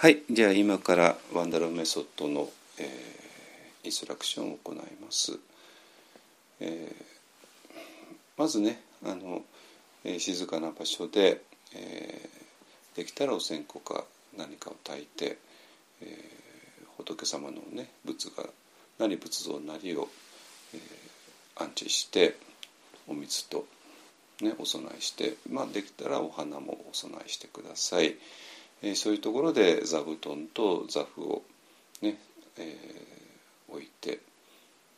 はいじゃあ今からワンダロメソッドの、えー、インストラクションを行います、えー、まずねあの、えー、静かな場所で、えー、できたらお線香か何かを焚いて、えー、仏様のね仏が何仏像なりを、えー、安置してお水と、ね、お供えして、まあ、できたらお花もお供えしてください。えー、そういうところで座布団と座布をね、えー、置いて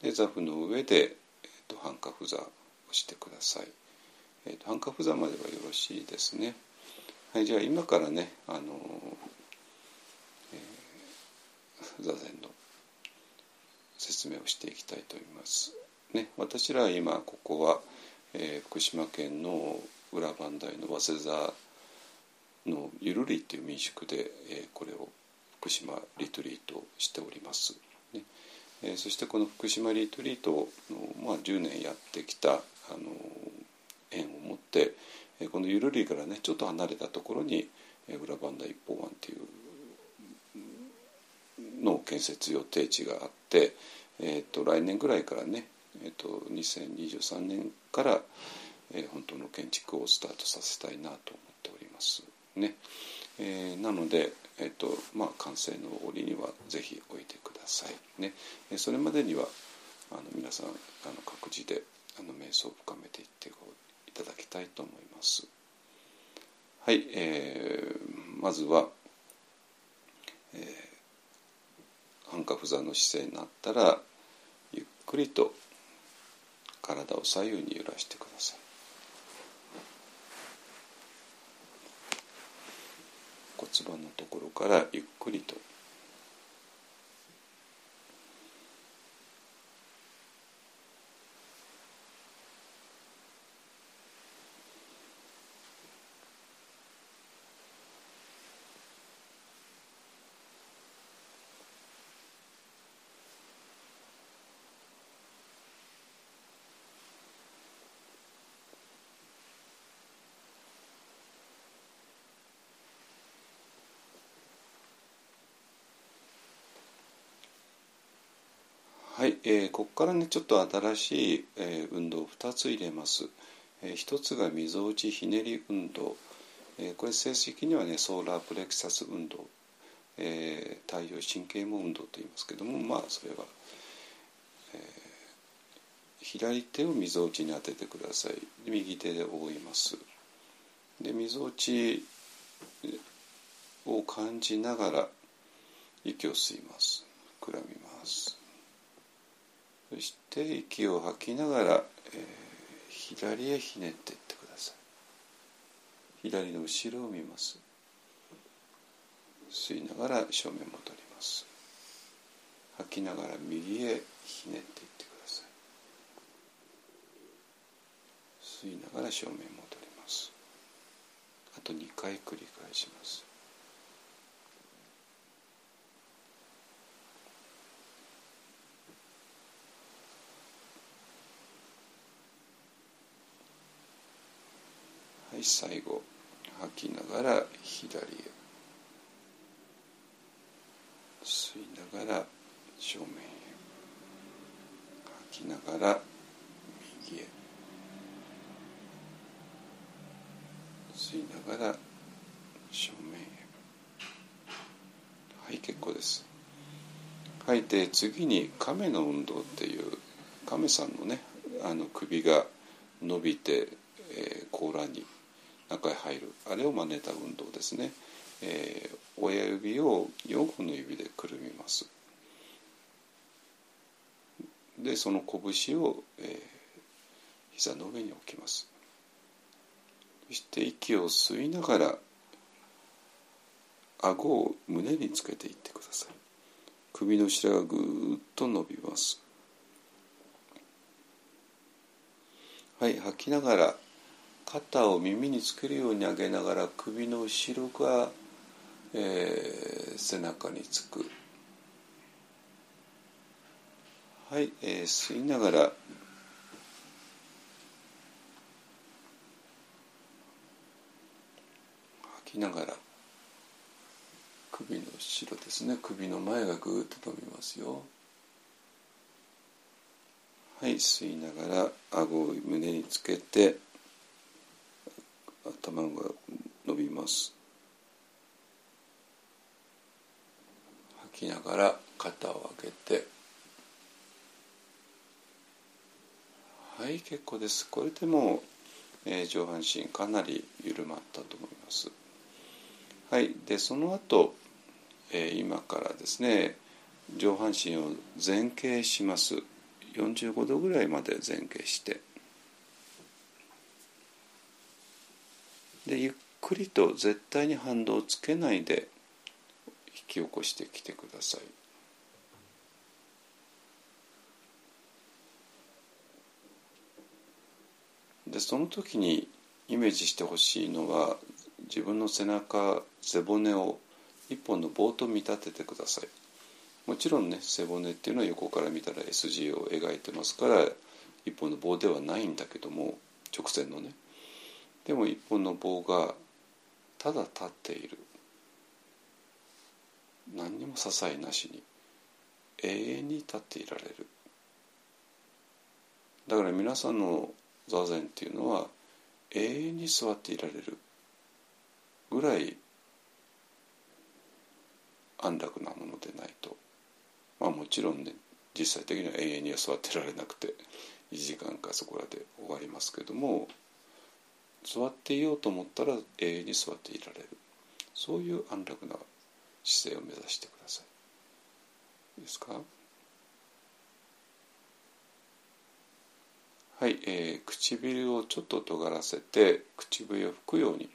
で座布の上で、えーと、半カフ座をしてください。えーと、半カフ座まではよろしいですね。はい、じゃあ今からね、あのー、えー、座禅の説明をしていきたいと思います。ね、私ら今ここは、えー、福島県の裏磐梯の早稲田のゆるりっていう民宿で、えー、これを福島リトリートしております。ねえー、そしてこの福島リトリートの、まあ、10年やってきたあの縁を持って、えー、このゆるりからねちょっと離れたところに、えー、裏磐梯一方湾っていうの建設予定地があって、えーと、来年ぐらいからね、えーと、と2023年から、えー、本当の建築をスタートさせたいなと思っております。ね、えー、なので、えーとまあ、完成の折にはぜひ置いてください、ね、それまでにはあの皆さんあの各自であの瞑想を深めていっていただきたいと思います。はい、えー、まずは、えー、半角座の姿勢になったらゆっくりと体を左右に揺らしてください。骨盤のところからゆっくりとえー、ここからねちょっと新しい、えー、運動を2つ入れます、えー、1つがみぞおちひねり運動、えー、これ正式にはねソーラープレクサス運動、えー、太陽神経網運動と言いますけどもまあそれは、えー、左手をみぞおちに当ててください。右手で覆います。でみぞおちを感じながら息を吸います。膨らみます。そして息を吐きながら、えー、左へひねっていってください。左の後ろを見ます。吸いながら正面戻ります。吐きながら右へひねっていってください。吸いながら正面戻ります。あと2回繰り返します。い最後吐きながら左へ吸いながら正面へ吐きながら右へ吸いながら正面へはい結構ですはいで次に亀の運動っていう亀さんのねあの首が伸びて、えー、甲羅に中へ入る。あれを真似た運動ですね、えー、親指を4本の指でくるみます。でその拳を、えー、膝の上に置きます。そして息を吸いながら顎を胸につけていってください。首の後ろがぐーっと伸びます。はい吐きながら肩を耳につけるように上げながら首の後ろが、えー、背中につく。はい、えー、吸いながら。吐きながら。首の後ろですね。首の前がぐーっと伸びますよ。はい吸いながら顎を胸につけて。頭が伸びます。吐きながら肩を上げて。はい結構です。これでもえー、上半身かなり緩まったと思います。はい、でその後、えー、今からですね上半身を前傾します。45度ぐらいまで前傾して。でゆっくりと絶対に反動をつけないで引き起こしてきてください。でその時にイメージしてほしいのは自分の背中背骨を一本の棒と見立ててくださいもちろんね背骨っていうのは横から見たら S 字を描いてますから一本の棒ではないんだけども直線のねでも一本の棒がただ立っている。何にも支えなしに永遠に立っていられる。だから皆さんの座禅っていうのは永遠に座っていられるぐらい安楽なものでないと。まあもちろんね実際的には永遠には座ってられなくて1時間かそこらで終わりますけども座っていようと思ったら永遠に座っていられる。そういう安楽な姿勢を目指してください。いいですか？はい、えー、唇をちょっと尖らせて口笛を吹くように。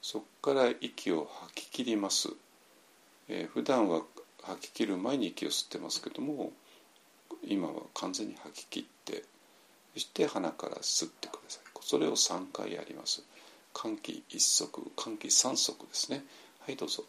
そこから息を吐き切ります、えー、普段は吐き切る前に息を吸ってますけども今は完全に吐き切ってそして鼻から吸ってください。それを3回やります。換気1足換気3足ですね。はいどうぞ。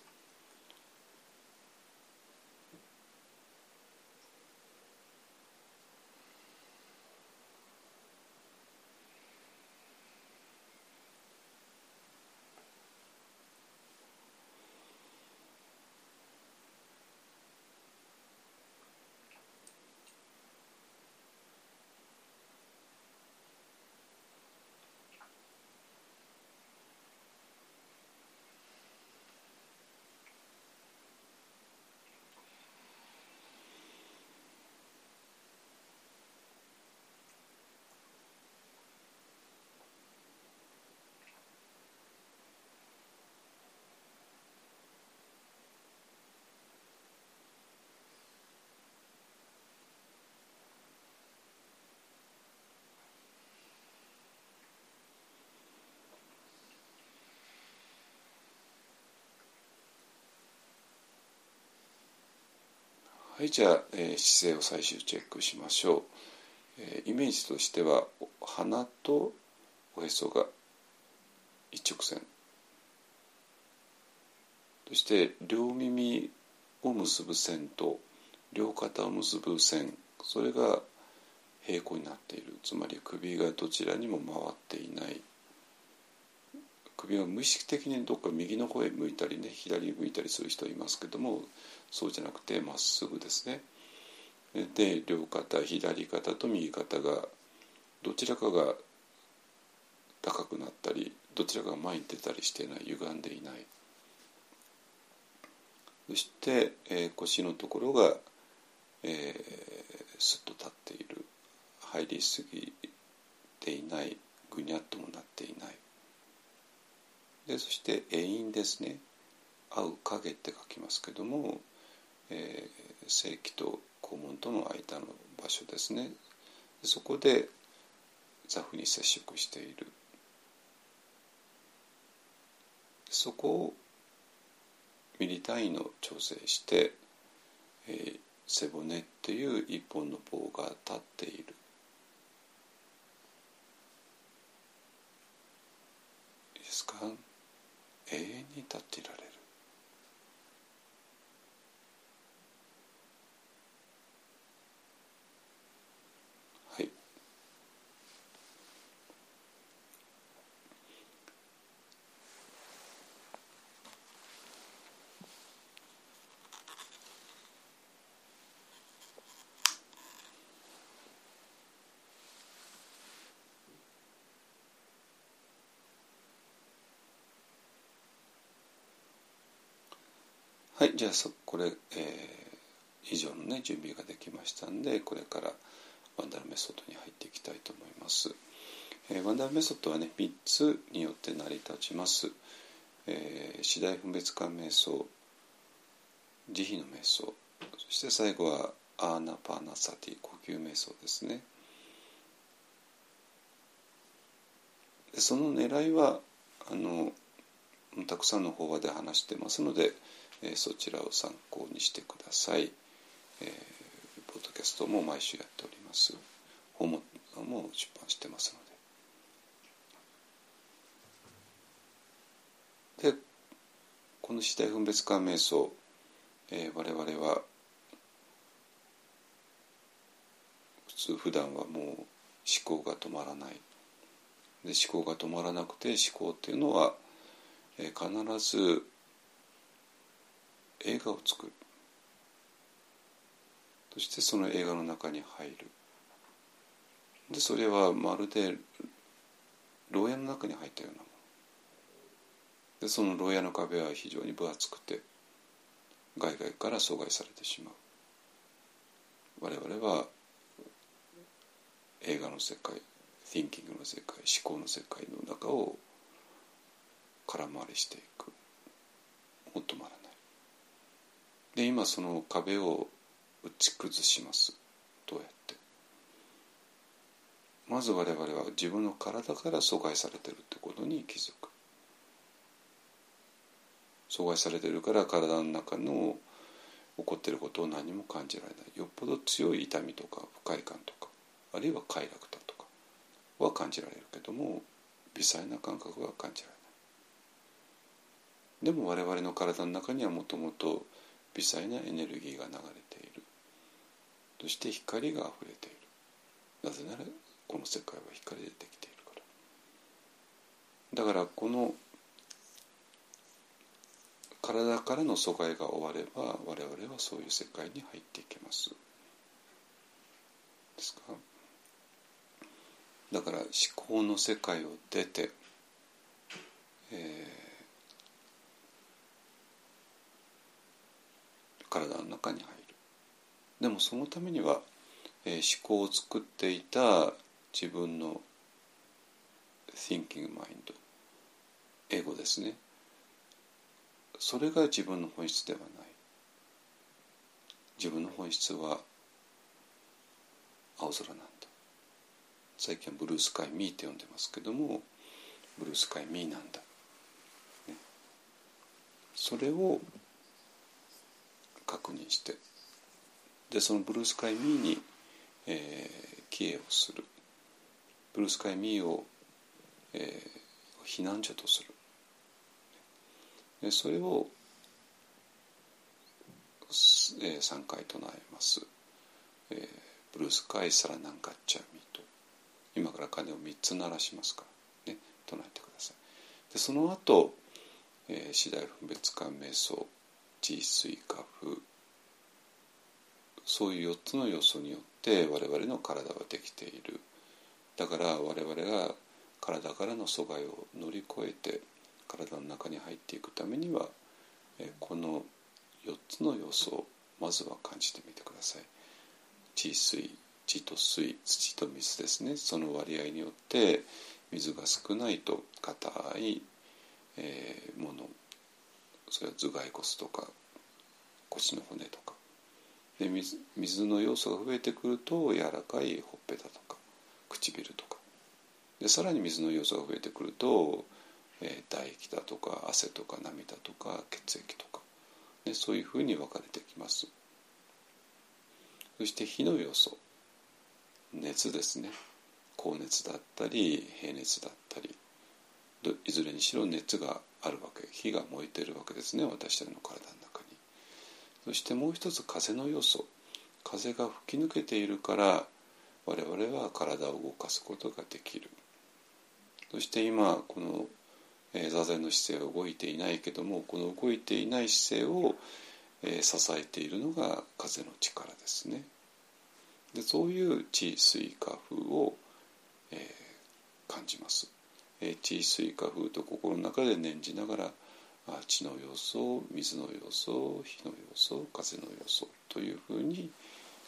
はいじゃあ、えー、姿勢を最終チェックしましょう、えー、イメージとしては鼻とおへそが一直線。そして両耳を結ぶ線と両肩を結ぶ線。それが平行になっている。つまり首がどちらにも回っていない。首が無意識的にどっか右の方へ向いたりね左に向いたりする人いますけどもそうじゃなくてまっすぐですね。で両肩左肩と右肩がどちらかが高くなったりどちらかが前に出たりしていない歪んでいない。そして、えー、腰のところが、えー、スッと立っている。入りすぎていない。ぐにゃっともなっていない。でそして「永遠」ですね「合う影」って書きますけどもえー、正規と肛門との間の場所ですね。そこで座布に接触している。そこをミリ単位の調整して、えー、背骨っていう一本の棒が立っている。ですか？永遠に立っていられる。はいじゃあこれ、えー、以上のね準備ができましたんでこれからワンダルマメソッドに入っていきたいと思います、えー、ワンダルマメソッドはね3つによって成り立ちます、えー、四大分別観瞑想慈悲の瞑想そして最後はアーナパーナサティ呼吸瞑想ですね。その狙いはあのたくさんの法話で話してますので、え、そちらを参考にしてください、えー、ポッドキャストも毎週やっております。本もも出版してますので。でこの死体分別感瞑想、えー、我々は普通普段はもう思考が止まらない。で思考が止まらなくて思考っていうのは、えー、必ず映画を作る。そしてその映画の中に入る。でそれはまるで牢屋の中に入ったようなもの。でその牢屋の壁は非常に分厚くて外界から阻害されてしまう。我々は映画の世界 thinking の世界思考の世界の中を空回りしていく。もっとまらないで今その壁を打ち崩します。どうやって。まず我々は自分の体から阻害されてるってことに気づく。阻害されてるから体の中の起こってることを何も感じられない。よっぽど強い痛みとか不快感とかあるいは快楽だとかは感じられるけども微細な感覚は感じられない。でも我々の体の中にはもともと微細なエネルギーが流れている。そして光があふれている。なぜならこの世界は光でできているから。だからこの体からの阻害が終われば我々はそういう世界に入っていけます。ですか？だから思考の世界を出て、えー、体の中に入る。でもそのためには、えー、思考を作っていた自分の thinking mind 英語ですね。それが自分の本質ではない。自分の本質は青空なんだ。最近はブルースカイミーって呼んでますけどもブルースカイミーなんだ、ね、それを確認してでそのブルースカイミーに、えー、帰依をする。ブルースカイミーを、えー、避難所とする。でそれを、えー、3回唱えます、えー、ブルースカイサラナンガッチャミーと。今から鐘を3つ鳴らしますから。ね唱えてください。でその後、えー、次第分別感瞑想。地水化風そういう4つの要素によって我々の体はできている。だから我々が体からの阻害を乗り越えて体の中に入っていくためにはこの4つの要素をまずは感じてみてください。地水地と水土と水ですね。その割合によって水が少ないと硬い、えー、もの。それは頭蓋骨とか腰の骨とか。で水水の要素が増えてくると柔らかいほっぺたとか唇とか。でさらに水の要素が増えてくると、えー、唾液だとか汗とか涙とか血液とか、ね、そういうふうに分かれてきます。そして火の要素。熱ですね。高熱だったり平熱だったり。いずれにしろ熱があるわけ火が燃えてるわけですね私たちの体の中に。そしてもう一つ風の要素風が吹き抜けているから我々は体を動かすことができる。そして今この、えー、座禅の姿勢は動いていないけどもこの動いていない姿勢を、えー、支えているのが風の力ですね。でそういう地水化風を、えー、感じます、地水化風と心の中で念じながら地の要素水の要素火の要素風の要素というふうに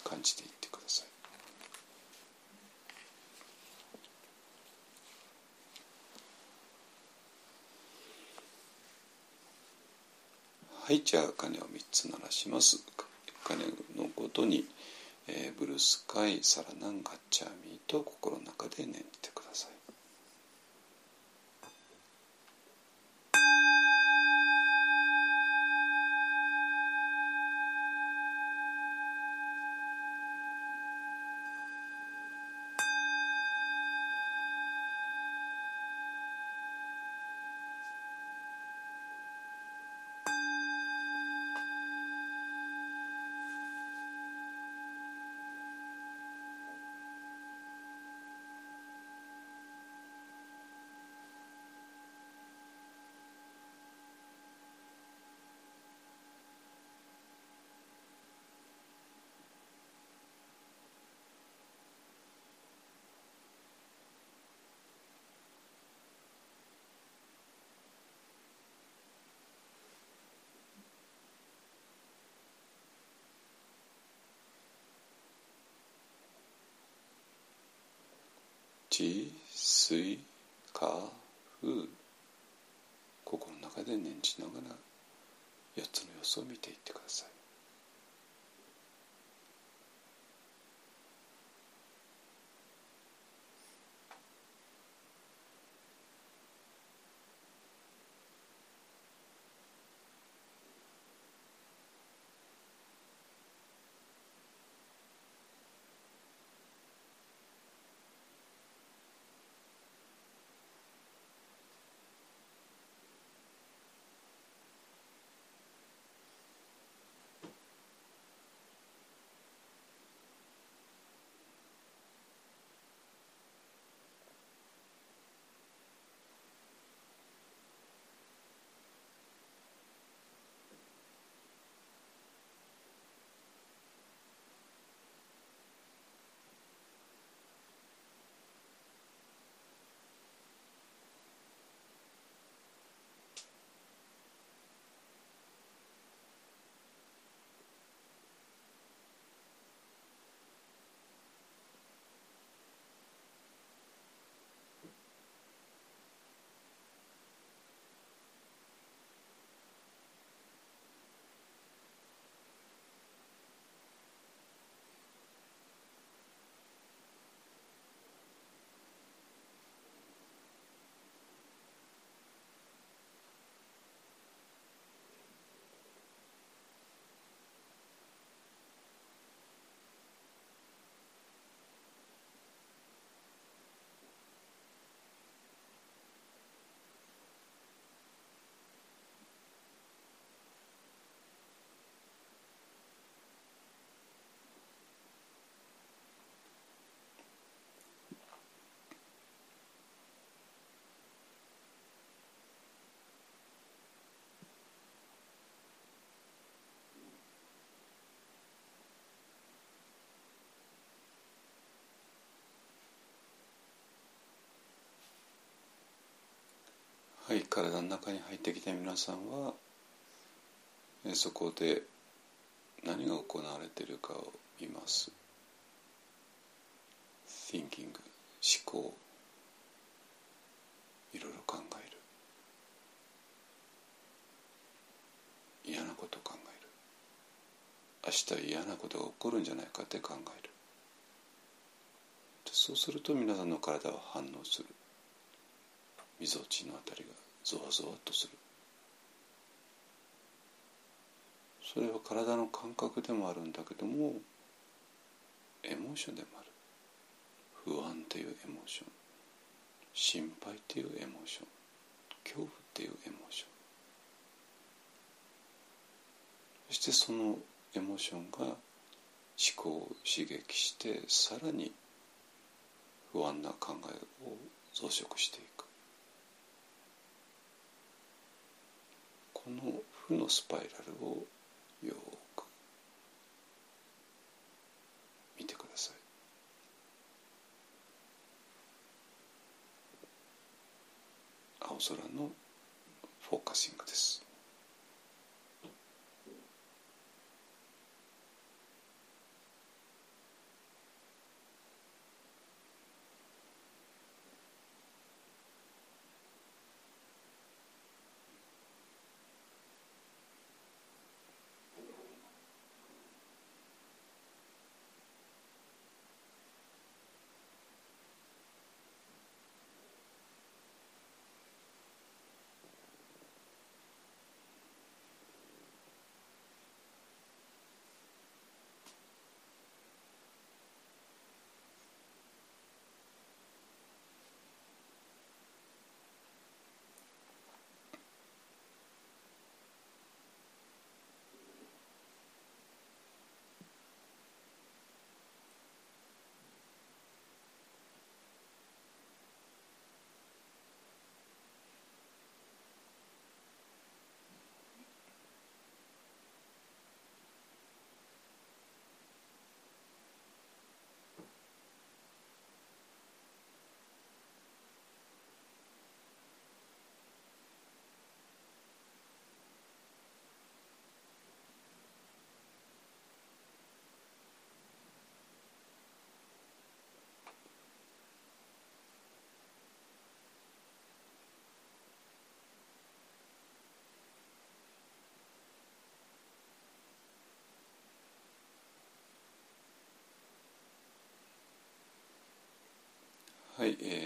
感じていってください。はいじゃあ鐘を3つ鳴らします鐘のごとに、えー、ブルースカイサラナンガッチャーミーと心の中で念じてください地水火風心の中で念じながら4つの様子を見ていってください。体の中に入ってきた皆さんはそこで何が行われているかを見ます。Thinking 思考。いろいろ考える。嫌なこと考える。明日嫌なことが起こるんじゃないかって考える。そうすると皆さんの体は反応する。みぞおちのあたりが。ゾワゾワとする。それは体の感覚でもあるんだけどもエモーションでもある。不安っていうエモーション。心配っていうエモーション。恐怖っていうエモーション。そしてそのエモーションが思考を刺激してさらに不安な考えを増殖していく。この負のスパイラルをよく見てください。青空のフォーカシングです。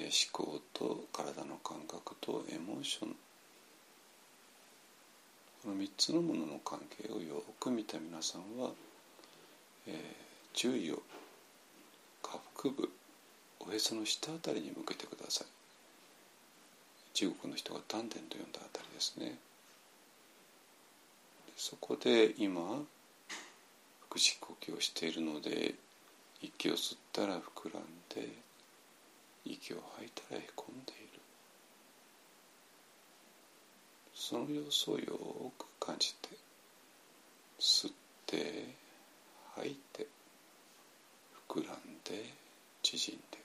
思考と体の感覚とエモーションこの3つのものの関係をよく見た皆さんは、えー、注意を下腹部おへその下あたりに向けてください。中国の人が丹田と呼んだあたりですね。そこで今腹式呼吸をしているので息を吸ったら膨らんで息を吐いたらへこんでいる。その様子をよく感じて吸って吐いて膨らんで縮んで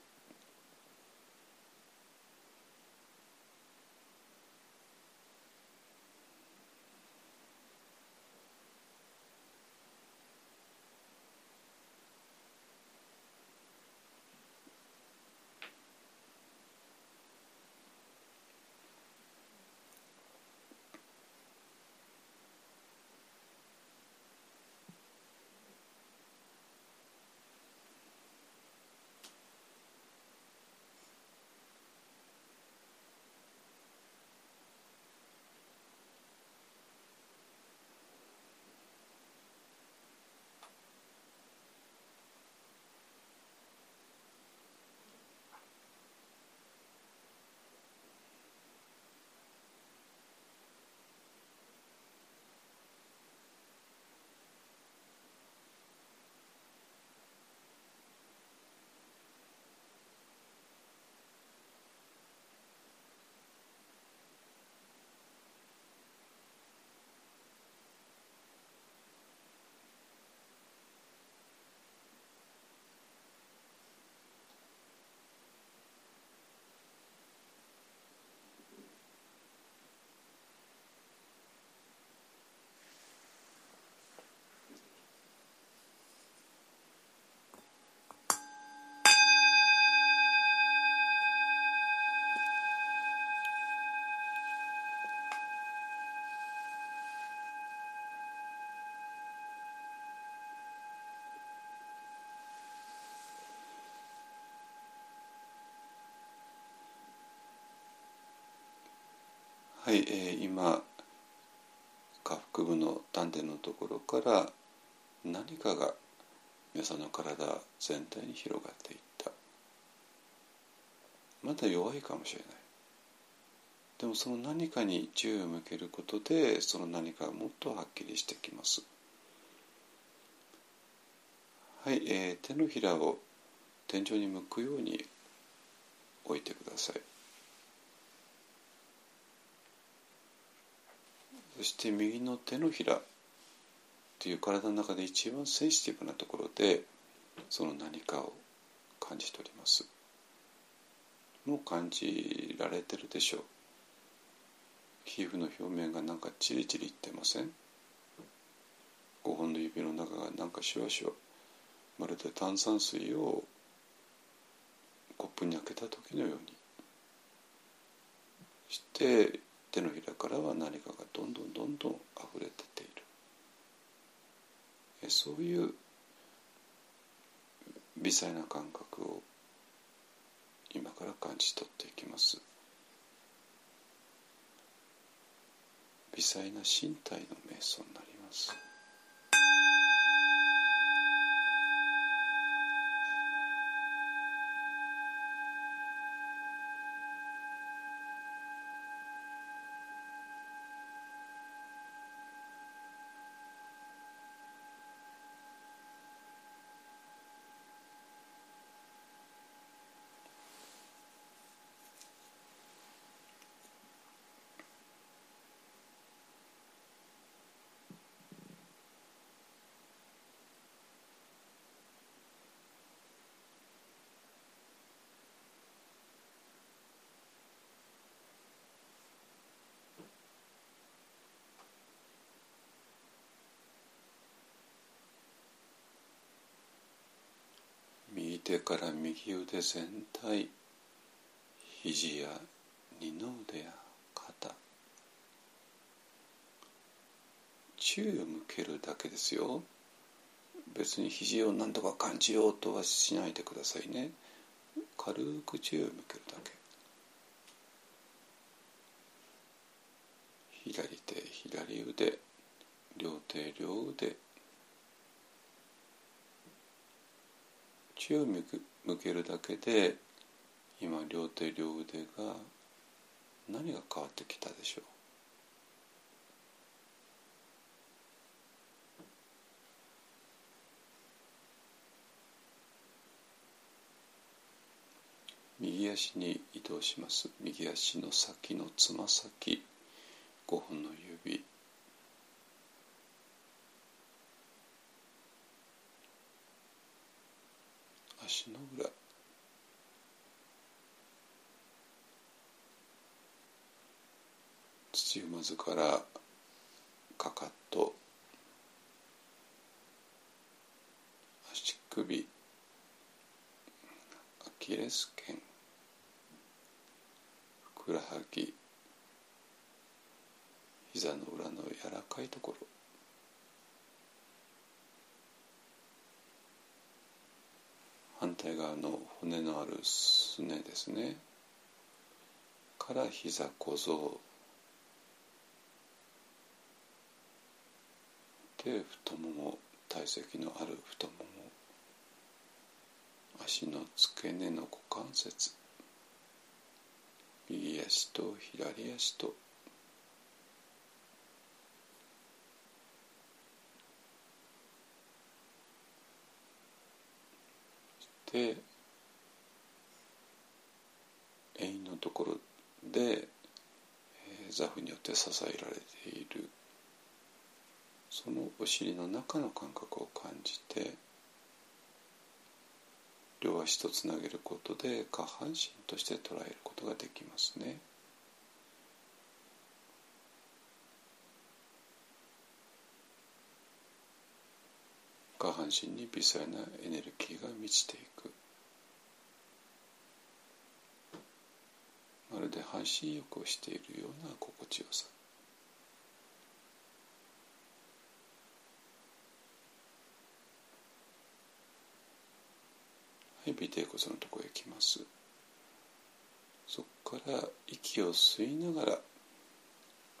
はい、えー、今下腹部の丹田のところから何かが皆さんの体全体に広がっていった。まだ弱いかもしれない。でもその何かに注意を向けることでその何かがもっとはっきりしてきます。はい、えー、手のひらを天井に向くように置いてください。そして右の手のひらという体の中で一番センシティブなところでその何かを感じております。もう感じられてるでしょう。皮膚の表面がなんかチリチリいってません？5本の指の中がなんかシュワシュワまるで炭酸水をコップに開けた時のように。して手のひらからは何かがどんどんどんどん溢れてている。そういう微細な感覚を今から感じ取っていきます。微細な身体の瞑想になります。手から右腕全体肘や二の腕や肩。注意を向けるだけですよ。別に肘を何とか感じようとはしないでくださいね。軽く注意を向けるだけ。左手左腕両手両腕。注意を向けるだけで今両手両腕が何が変わってきたでしょう？右足に移動します。右足の先のつま先5本の指足の裏土踏まずからかかと足首アキレス腱ふくらはぎ膝の裏の柔らかいところ。反対側の骨のあるすねですね。から膝小僧。で太もも体積のある太もも。足の付け根の股関節。右足と左足と。で円のところで、えー、座布によって支えられているそのお尻の中の感覚を感じて両足とつなげることで下半身として捉えることができますね。下半身に微細なエネルギーが満ちていくまるで半身浴をしているような心地よさはい尾てい骨のところへ行きますそこから息を吸いながら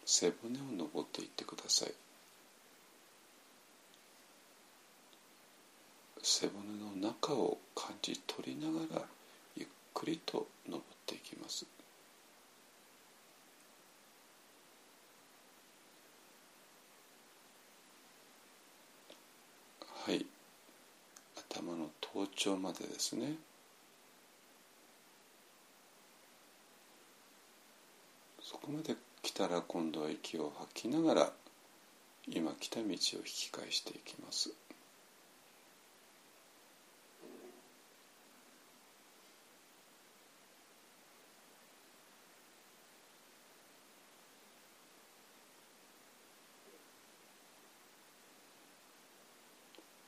背骨を登っていってください背骨の中を感じ取りながらゆっくりと登っていきます。はい。頭の頭頂までですね。そこまで来たら今度は息を吐きながら今来た道を引き返していきます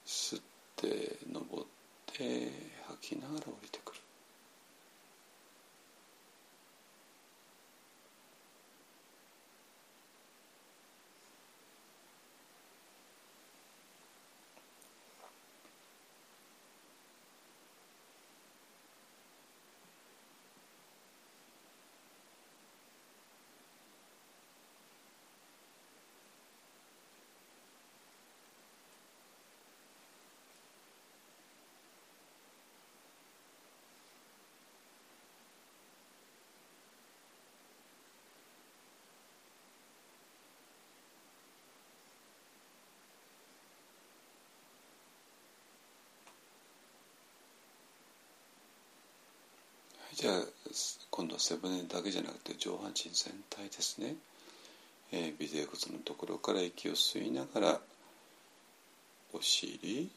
吸って登って吐きながら降りてくるじゃあ今度は背骨だけじゃなくて上半身全体ですね、えー、尾てい骨のところから息を吸いながらお尻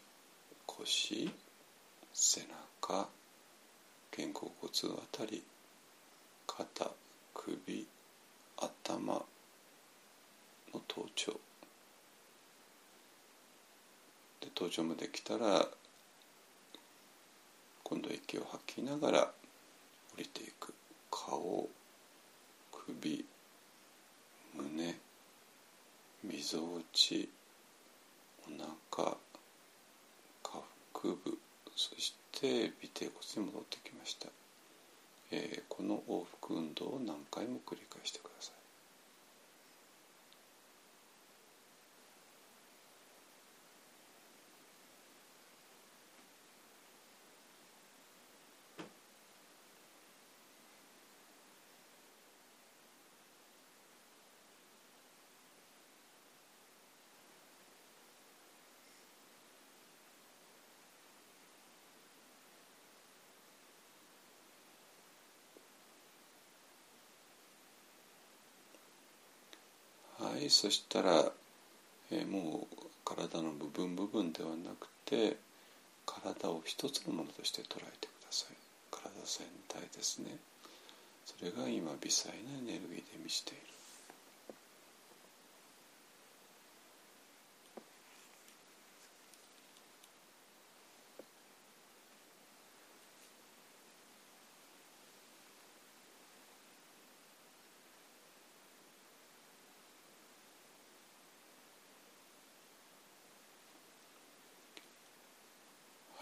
腰背中肩甲骨あたり肩首頭の頭頂。で頭頂まで来たら今度は息を吐きながら降りていく顔首胸みぞおちお腹下腹部そして尾てい骨に戻ってきましたえー、この往復運動を何回も繰り返してください。そしたら、えー、もう体の部分部分ではなくて体を一つのものとして捉えてください。体全体ですね。それが今微細なエネルギーで満ちている。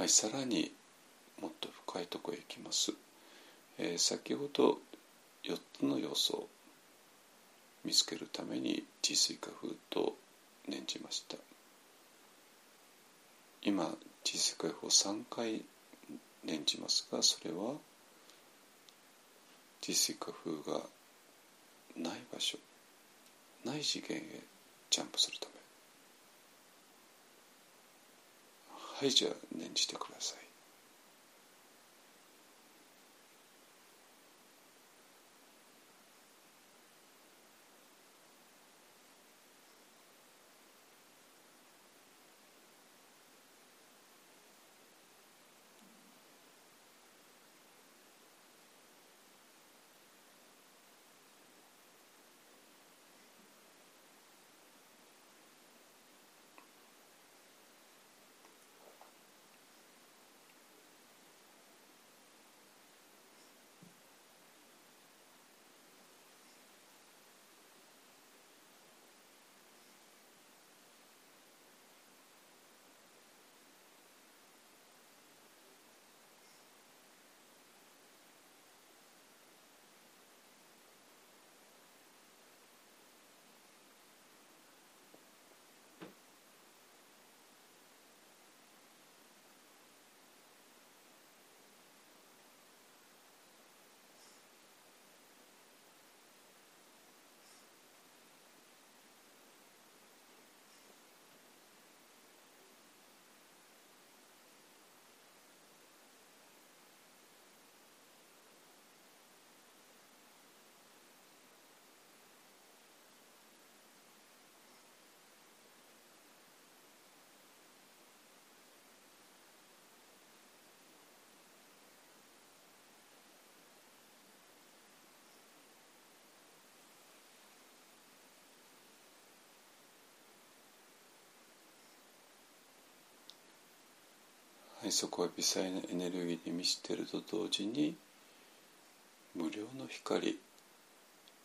いさらにもっと深いところへ行きます、えー、先ほど4つの要素を見つけるために地水化風と念じました。今地水化風を3回念じますがそれは地水化風がない場所ない次元へジャンプするため。はいじゃあ念じてください。そこは微細なエネルギーに満ちていると同時に無料の光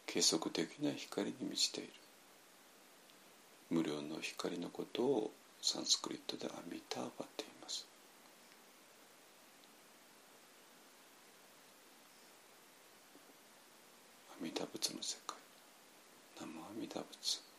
計測できな光に満ちている。無料の光のことをサンスクリットでアミターバって言います。阿弥陀仏の世界。南無阿弥陀仏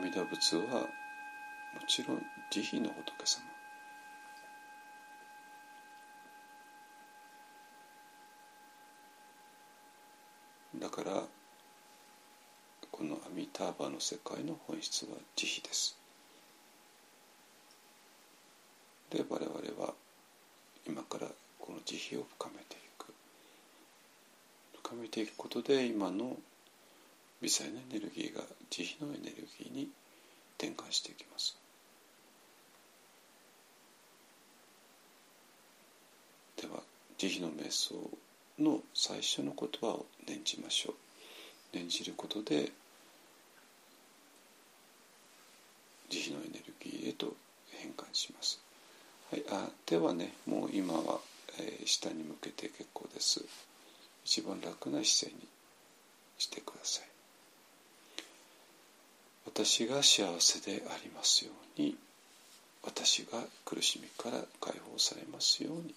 弥陀仏はもちろん慈悲の仏様。だからこのアミターバの世界の本質は慈悲です。で我々は今からこの慈悲を深めていく。深めていくことで今の微細なエネルギーが慈悲のエネルギーに展開していきます。では慈悲の瞑想の最初の言葉を念じましょう。念じることで慈悲のエネルギーへと変換します。はい、あではね、もう今は、えー、下に向けて結構です。一番楽な姿勢にしてください。私が幸せでありますように私が苦しみから解放されますように。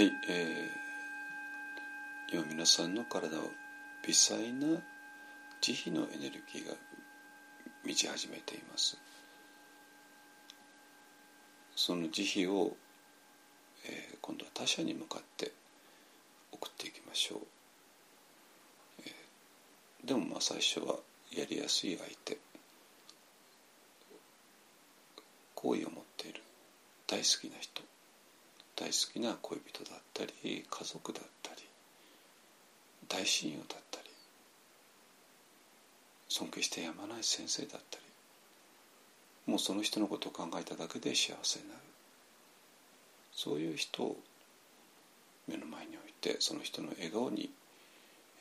はい、えー、今皆さんの体を微細な慈悲のエネルギーが満ち始めています。その慈悲を、えー、今度は他者に向かって送っていきましょう、えー、でもまあ最初はやりやすい相手好意を持っている大好きな人大好きな恋人だったり家族だったり大親友だったり尊敬してやまない先生だったりもうその人のことを考えただけで幸せになる。そういう人を目の前に置いてその人の笑顔に、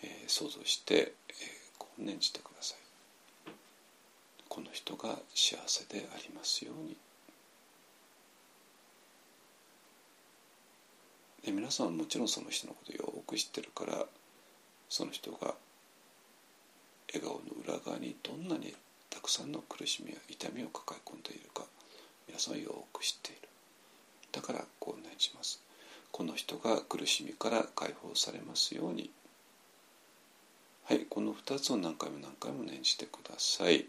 えー、想像して、えー、こう念じてください。この人が幸せでありますように。で皆さんはもちろんその人のことよく知ってるからその人が笑顔の裏側にどんなにたくさんの苦しみや痛みを抱え込んでいるか皆さんよく知っている。だからこう念じます。この人が苦しみから解放されますように。はいこの2つを何回も何回も念じてください。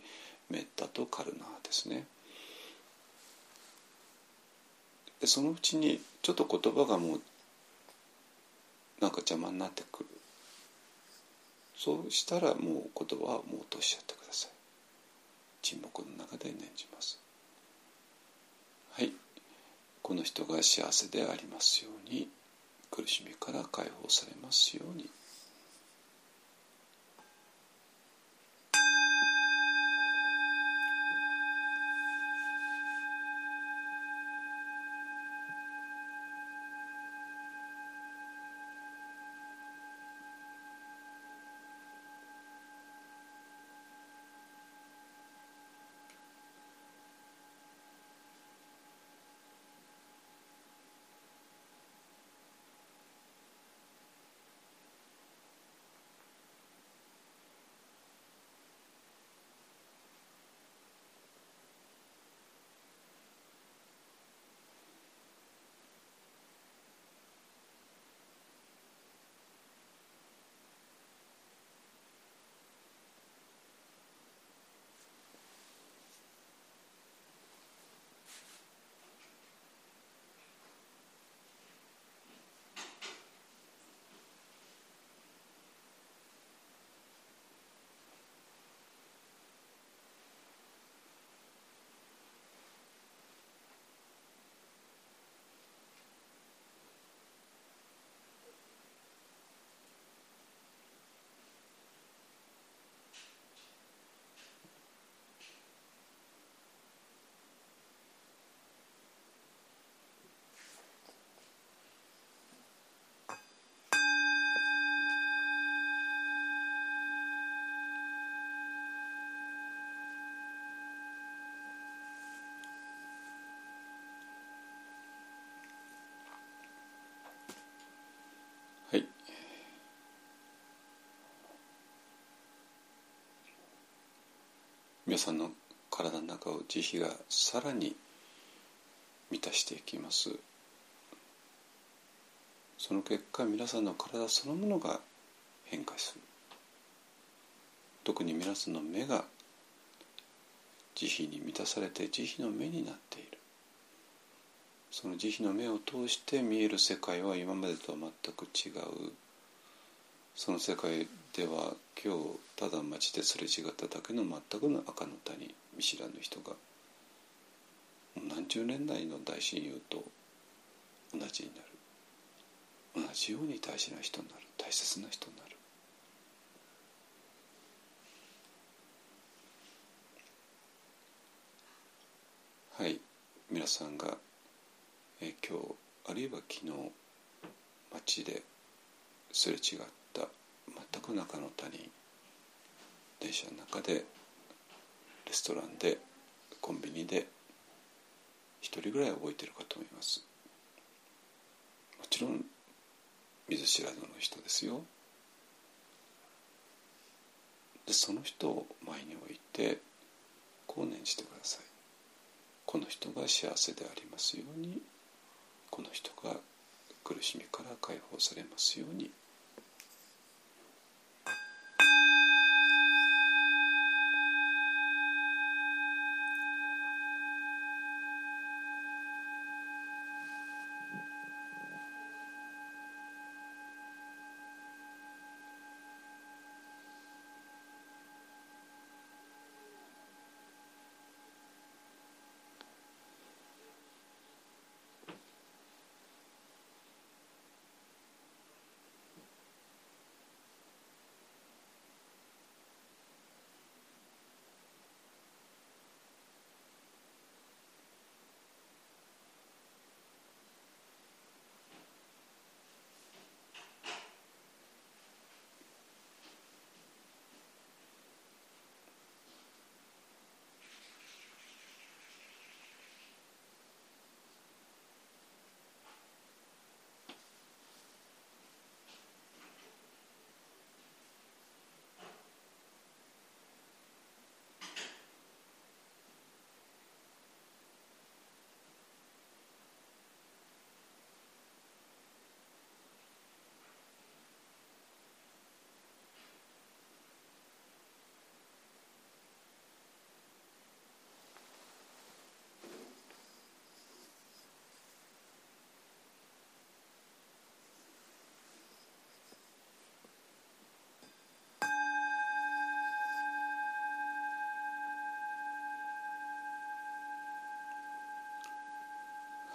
メッタとカルナーですね。でそのうちにちょっと言葉がもうなんか邪魔になってくる。そうしたらもう言葉はもう落としちゃってください。沈黙の中で念じます。はい。この人が幸せでありますように苦しみから解放されますように。皆さんの体の中を慈悲がさらに満たしていきます。その結果皆さんの体そのものが変化する。特に皆さんの目が慈悲に満たされて慈悲の目になっている。その慈悲の目を通して見える世界は今までとは全く違う。その世界では今日ただ街ですれ違っただけの全くの赤の谷見知らぬ人が何十年来の大親友と同じになる。同じように大事な人になる。大切な人になる。はい。皆さんが、え今日あるいは昨日街ですれ違った全く中の谷電車の中でレストランでコンビニで一人ぐらい覚えてるかと思います。もちろん見ず知らずの人ですよ。でその人を前に置いてこう念じてください。この人が幸せでありますようにこの人が苦しみから解放されますように。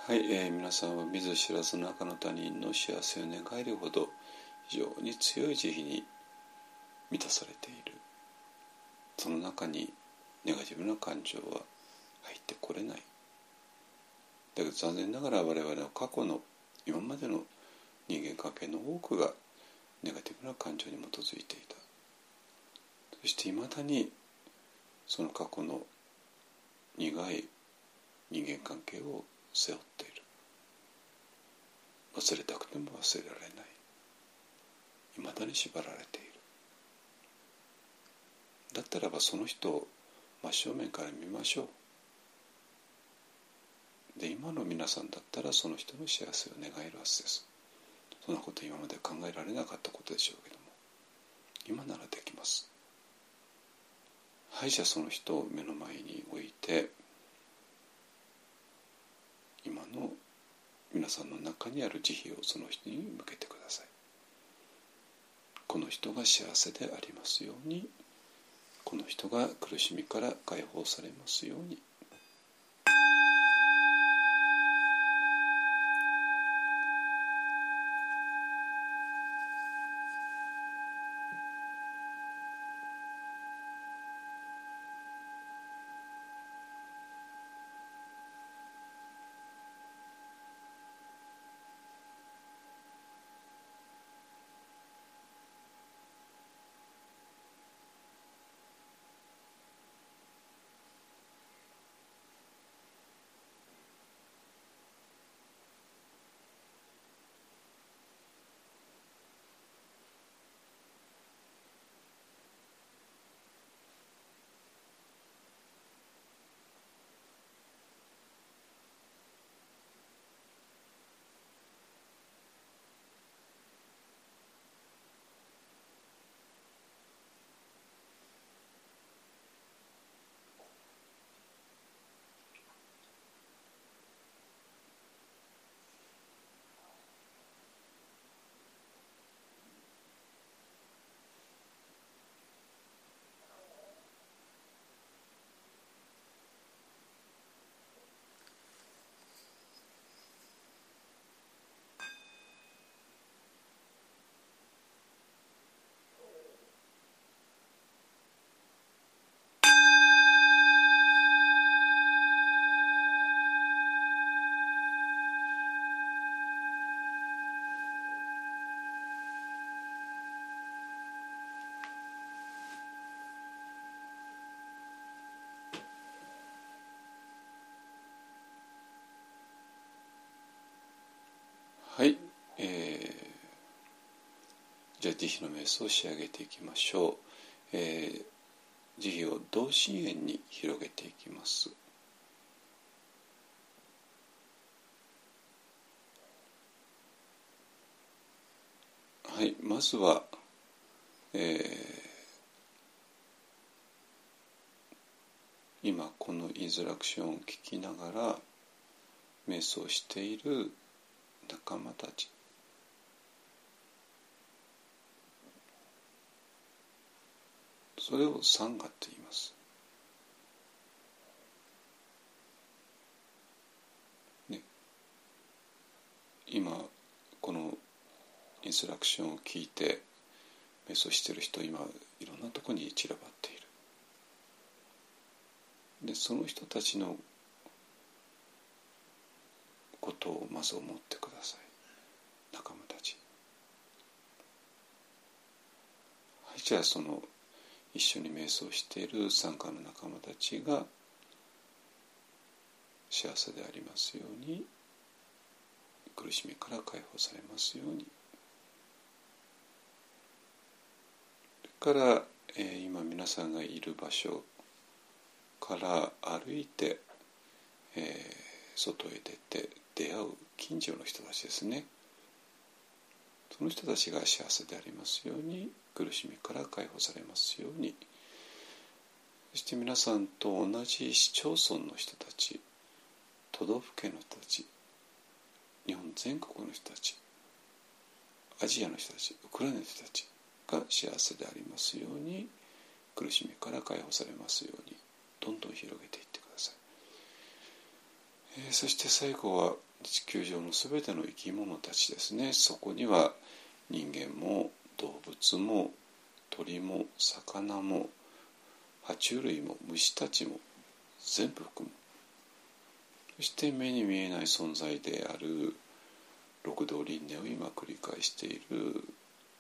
はい、えー、皆さんは見ず知らずの赤の他人の幸せを願えるほど非常に強い慈悲に満たされているその中にネガティブな感情は入ってこれない。だけど残念ながら我々の過去の今までの人間関係の多くがネガティブな感情に基づいていた。そしていまだにその過去の苦い人間関係を背負っている。忘れたくても忘れられない。いまだに縛られている。だったらばその人を真正面から見ましょう。で今の皆さんだったらその人の幸せを願えるはずです。そんなこと今まで考えられなかったことでしょうけども。今ならできます。はいじゃあその人を目の前に置いて今の皆さんの中にある慈悲をその人に向けてください。この人が幸せでありますようにこの人が苦しみから解放されますように。じゃあ慈悲の瞑想を仕上げていきましょう、えー、慈悲を同心円に広げていきます。はいまずは、えー今このインストラクションを聞きながら瞑想している仲間たち。それをサンガと言います。ね、今このインストラクションを聞いて瞑想してる人今いろんなとこに散らばっている。でその人たちのことをまず思ってください仲間たちはいじゃあその一緒に瞑想している参加の仲間たちが幸せでありますように苦しみから解放されますように。それから、えー、今皆さんがいる場所から歩いて、えー、外へ出て出会う近所の人たちですね。その人たちが幸せでありますように苦しみから解放されますように。そして皆さんと同じ市町村の人たち都道府県の人たち日本全国の人たちアジアの人たちウクライナの人たちが幸せでありますように苦しみから解放されますようにどんどん広げていってください、えー、そして最後は地球上の全ての生き物たちですね。そこには人間も動物も鳥も魚も爬虫類も虫たちも全部含む。そして目に見えない存在である六道輪廻を今繰り返している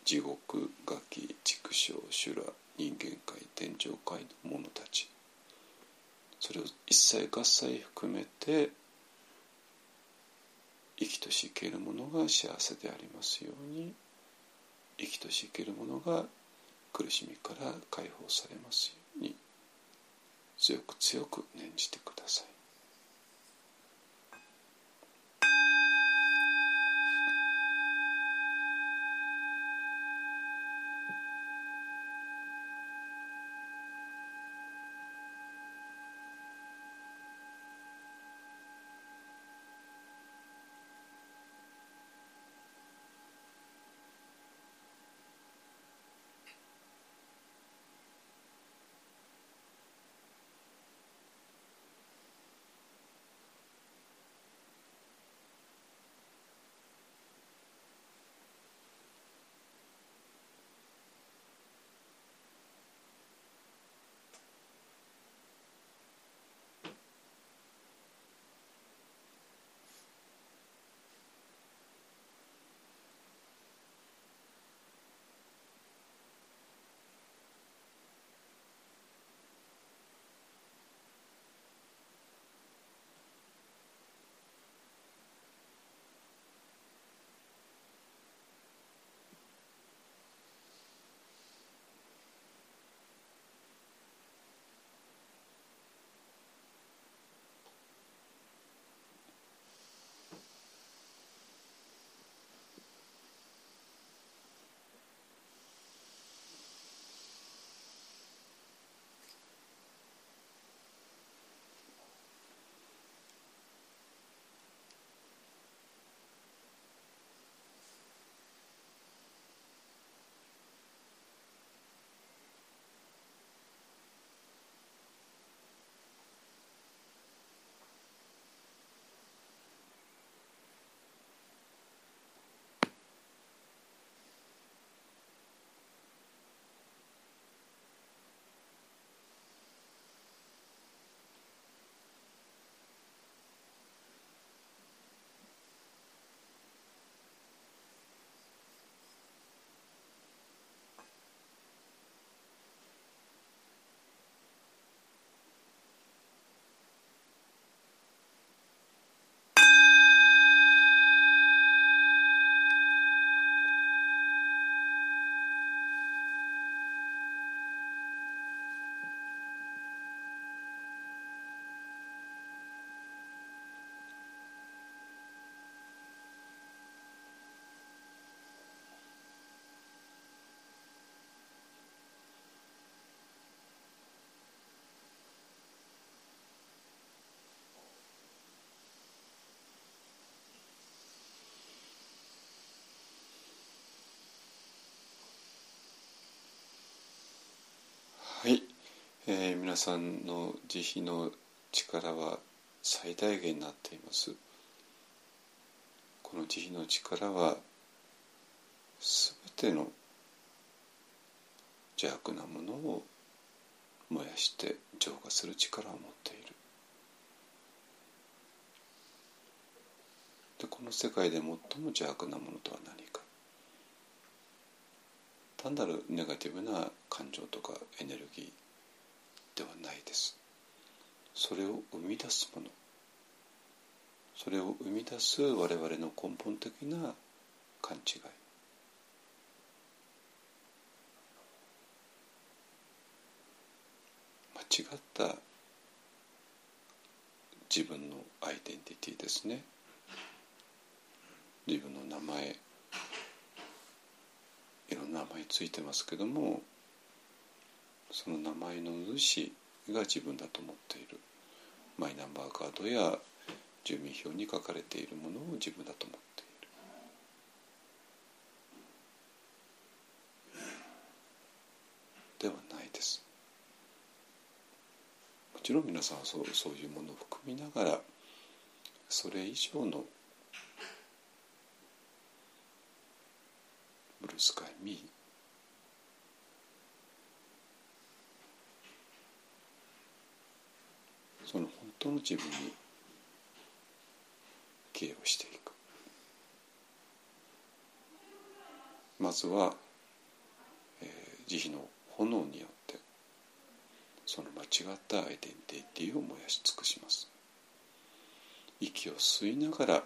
地獄餓鬼畜生修羅人間界天上界の者たち。それを一切合切含めて生きとし生けるものが幸せでありますように。生きとし生けるものが苦しみから解放されますように強く強く念じてください。えー、皆さんの慈悲の力は最大限になっています。この慈悲の力は全ての邪悪なものを燃やして浄化する力を持っている。でこの世界で最も邪悪なものとは何か。単なるネガティブな感情とかエネルギー。ではないです。それを生み出すもの。それを生み出す我々の根本的な勘違い。間違った自分のアイデンティティですね。自分の名前。いろんな名前ついてますけどもその名前の主が自分だと思っている。マイナンバーカードや住民票に書かれているものを自分だと思っている。ではないです。もちろん皆さんはそうそういうものを含みながらそれ以上のブルースカイミーその本当の自分に敬をしていく。まずは、えー、慈悲の炎によってその間違ったアイデンティティを燃やし尽くします。息を吸いながら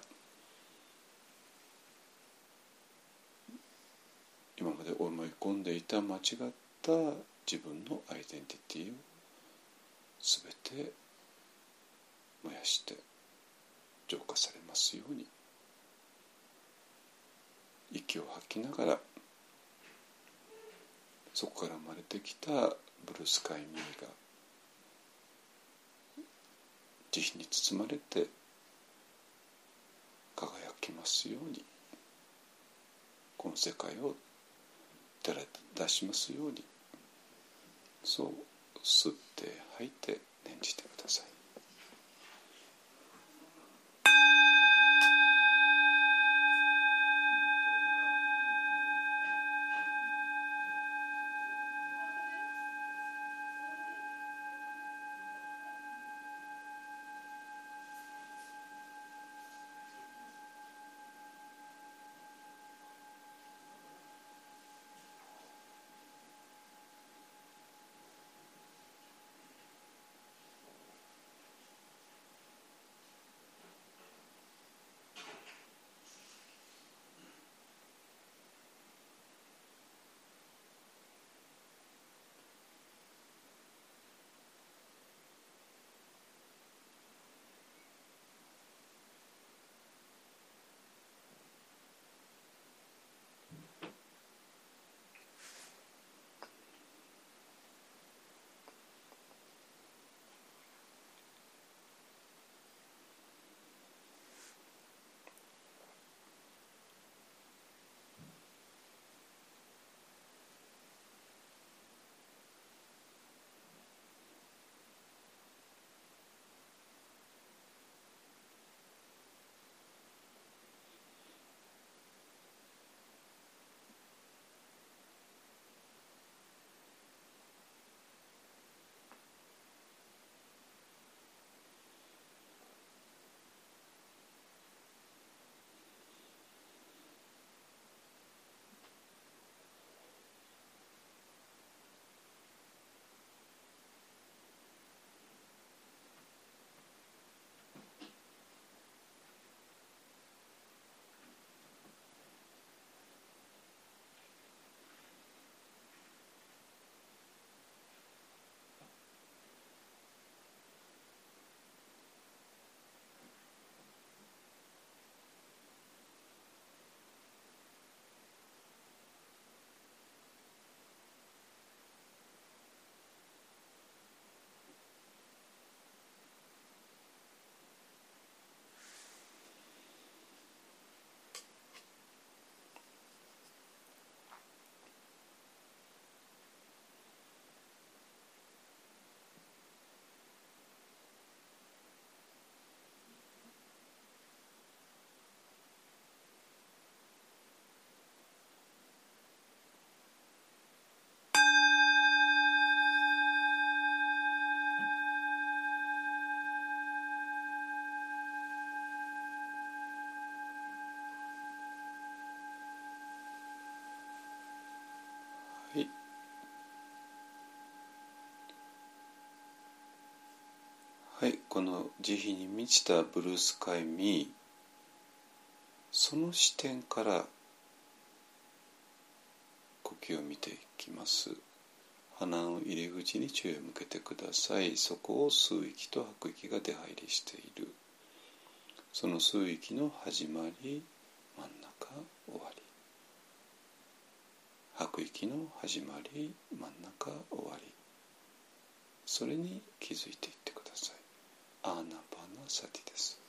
今まで思い込んでいた間違った自分のアイデンティティを全て燃やして浄化されますように息を吐きながらそこから生まれてきたブルースカイミーが慈悲に包まれて輝きますようにこの世界を照ら出しますようにそう吸って吐いて念じてください。thank you この慈悲に満ちたブルースカイ見その視点から呼吸を見ていきます。鼻の入り口に注意を向けてください。そこを吸う息と吐く息が出入りしている。その吸う息の始まり真ん中終わり。吐く息の始まり真ん中終わり。それに気づいていってください。アナパナサティです。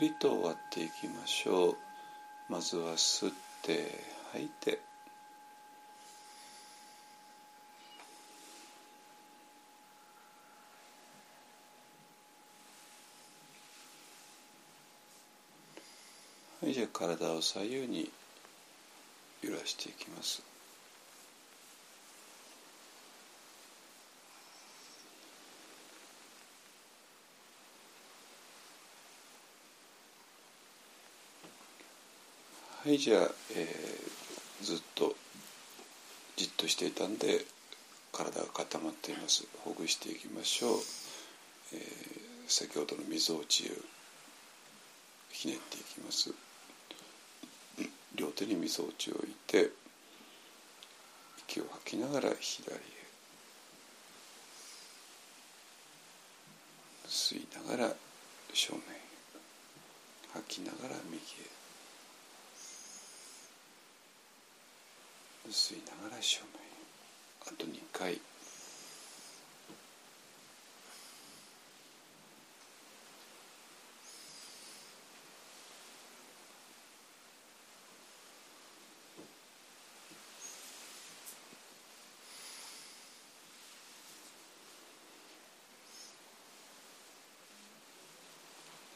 くりと終わっていきましょう。まずは吸って吐いて。はいじゃあ体を左右に揺らしていきます。はいじゃあ、えー、ずっとじっとしていたんで体が固まっています。ほぐしていきましょう、えー、先ほどのみぞおちをひねっていきます。両手にみぞおちを置いて息を吐きながら左へ。吸いながら正面吐きながら右へ。吸いながら正面あと2回。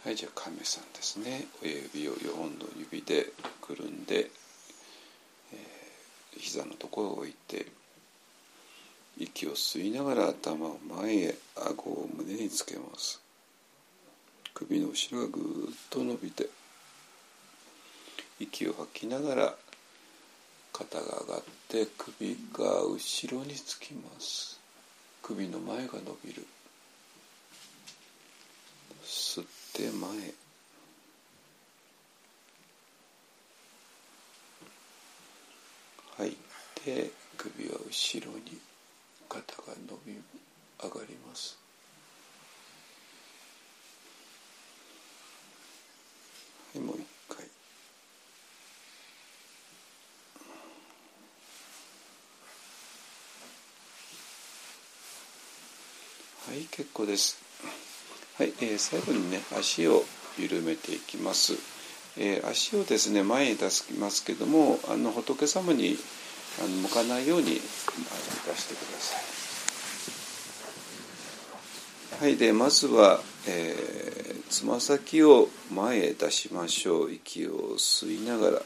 はいじゃあ亀さんですね。親指を4本の指でくるんで、膝のところを置いて息を吸いながら頭を前へ顎を胸につけます。首の後ろがぐーっと伸びて息を吐きながら肩が上がって首が後ろにつきます。首の前が伸びる。吸って前吐い。て首は後ろに肩が伸び上がります。はいもう一回。はい結構です。はい、えー、最後にね足を緩めていきます、えー、足をですね前に出しますけどもあの仏様にあの向かないように出してください。はいでまずはえつま、先を前へ出しましょう。息を吸いながら。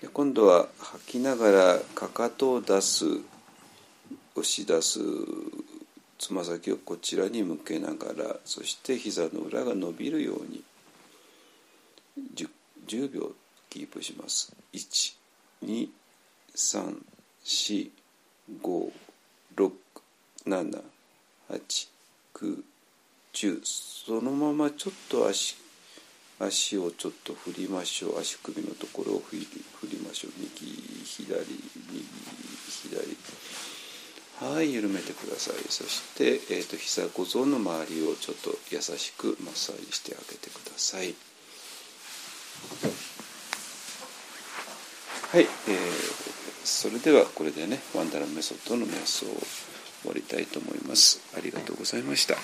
で今度は吐きながらかかとを出す押し出す。つま先をこちらに向けながらそして膝の裏が伸びるように 10, 10秒キープします。12345678910そのままちょっと足足をちょっと振りましょう。足首のところを振り振りましょう。右左右左。はい緩めてください。そして、えーと、膝小僧の周りをちょっと優しくマッサージしてあげてください。はい、えー、それではこれでねワンダラメソッドの瞑想を終わりたいと思います。ありがとうございました。